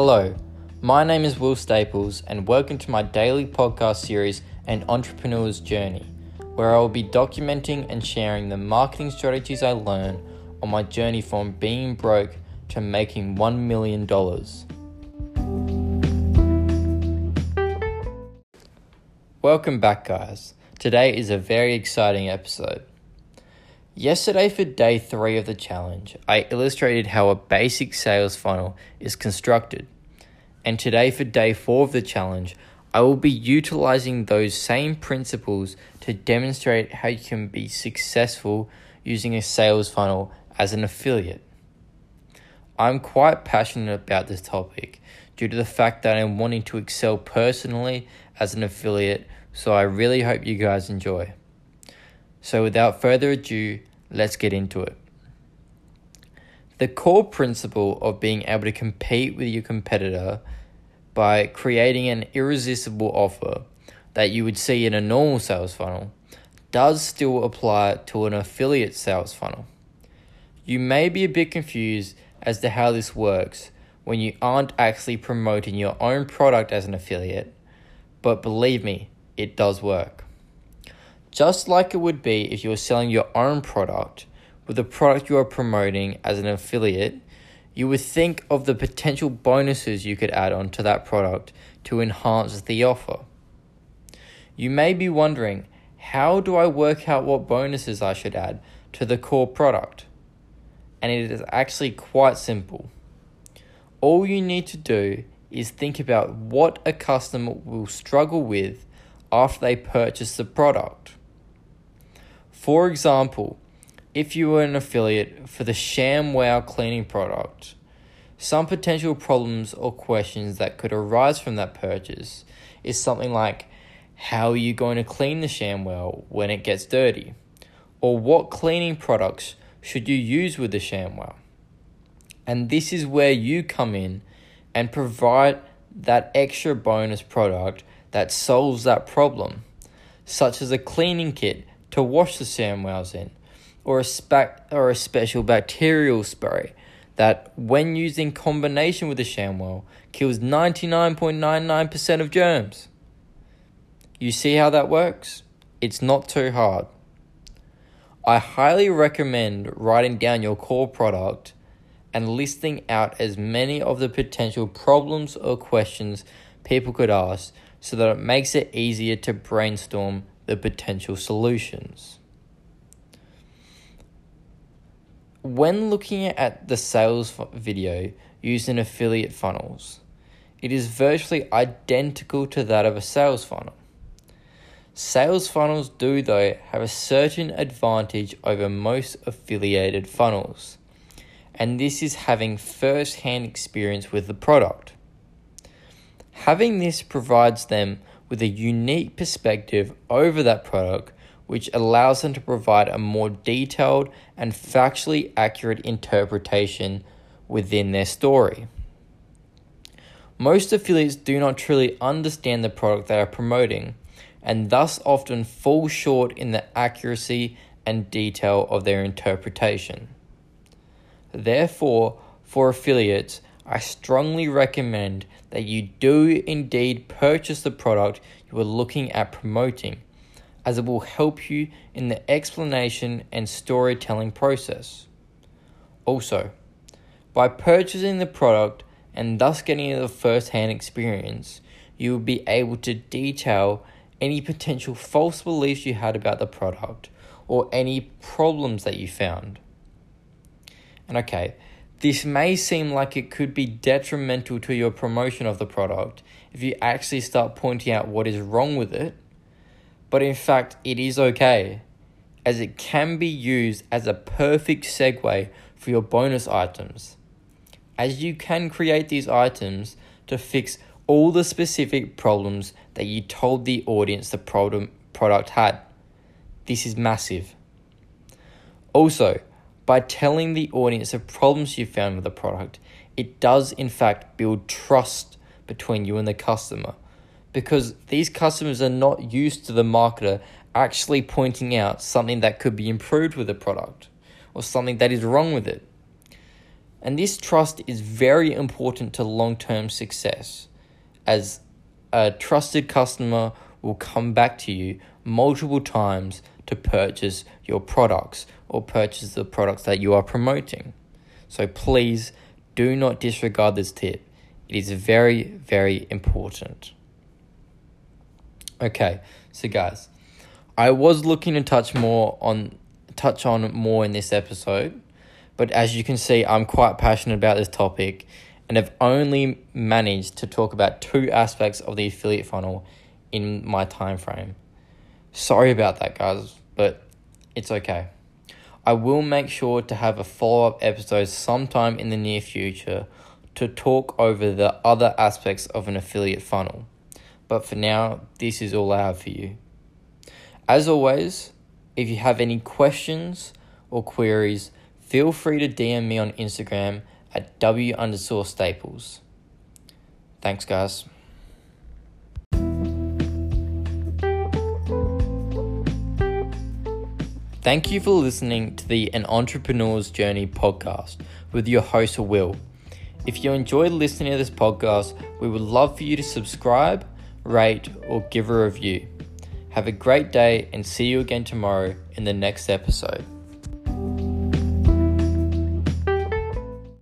Hello, my name is Will Staples, and welcome to my daily podcast series, An Entrepreneur's Journey, where I will be documenting and sharing the marketing strategies I learn on my journey from being broke to making $1 million. Welcome back, guys. Today is a very exciting episode. Yesterday, for day three of the challenge, I illustrated how a basic sales funnel is constructed. And today, for day four of the challenge, I will be utilizing those same principles to demonstrate how you can be successful using a sales funnel as an affiliate. I'm quite passionate about this topic due to the fact that I'm wanting to excel personally as an affiliate, so I really hope you guys enjoy. So, without further ado, let's get into it. The core principle of being able to compete with your competitor by creating an irresistible offer that you would see in a normal sales funnel does still apply to an affiliate sales funnel. You may be a bit confused as to how this works when you aren't actually promoting your own product as an affiliate, but believe me, it does work. Just like it would be if you were selling your own product with the product you are promoting as an affiliate, you would think of the potential bonuses you could add on to that product to enhance the offer. You may be wondering, how do I work out what bonuses I should add to the core product? And it is actually quite simple. All you need to do is think about what a customer will struggle with after they purchase the product. For example, if you were an affiliate for the ShamWow cleaning product, some potential problems or questions that could arise from that purchase is something like how are you going to clean the ShamWow when it gets dirty? Or what cleaning products should you use with the ShamWow? And this is where you come in and provide that extra bonus product that solves that problem, such as a cleaning kit to wash the ShamWows in, or a, spa- or a special bacterial spray that, when used in combination with the ShamWow, kills 99.99% of germs. You see how that works? It's not too hard. I highly recommend writing down your core product and listing out as many of the potential problems or questions people could ask so that it makes it easier to brainstorm the potential solutions. When looking at the sales video used in affiliate funnels, it is virtually identical to that of a sales funnel. Sales funnels do, though, have a certain advantage over most affiliated funnels, and this is having first hand experience with the product. Having this provides them with a unique perspective over that product, which allows them to provide a more detailed and factually accurate interpretation within their story. Most affiliates do not truly understand the product they are promoting and thus often fall short in the accuracy and detail of their interpretation. Therefore, for affiliates, I strongly recommend that you do indeed purchase the product you are looking at promoting, as it will help you in the explanation and storytelling process. Also, by purchasing the product and thus getting the first hand experience, you will be able to detail any potential false beliefs you had about the product or any problems that you found. And okay, this may seem like it could be detrimental to your promotion of the product if you actually start pointing out what is wrong with it, but in fact, it is okay, as it can be used as a perfect segue for your bonus items, as you can create these items to fix all the specific problems that you told the audience the problem product had. This is massive. Also, by telling the audience the problems you found with the product, it does in fact build trust between you and the customer because these customers are not used to the marketer actually pointing out something that could be improved with the product or something that is wrong with it. And this trust is very important to long term success, as a trusted customer will come back to you multiple times to purchase your products or purchase the products that you are promoting. So please do not disregard this tip. It is very, very important. Okay, so guys, I was looking to touch more on touch on more in this episode, but as you can see, I'm quite passionate about this topic and have only managed to talk about two aspects of the affiliate funnel in my time frame. Sorry about that, guys, but it's okay. I will make sure to have a follow up episode sometime in the near future to talk over the other aspects of an affiliate funnel. But for now, this is all I have for you. As always, if you have any questions or queries, feel free to DM me on Instagram at W underscore staples. Thanks, guys. Thank you for listening to the An Entrepreneur's Journey podcast with your host, Will. If you enjoyed listening to this podcast, we would love for you to subscribe, rate, or give a review. Have a great day and see you again tomorrow in the next episode.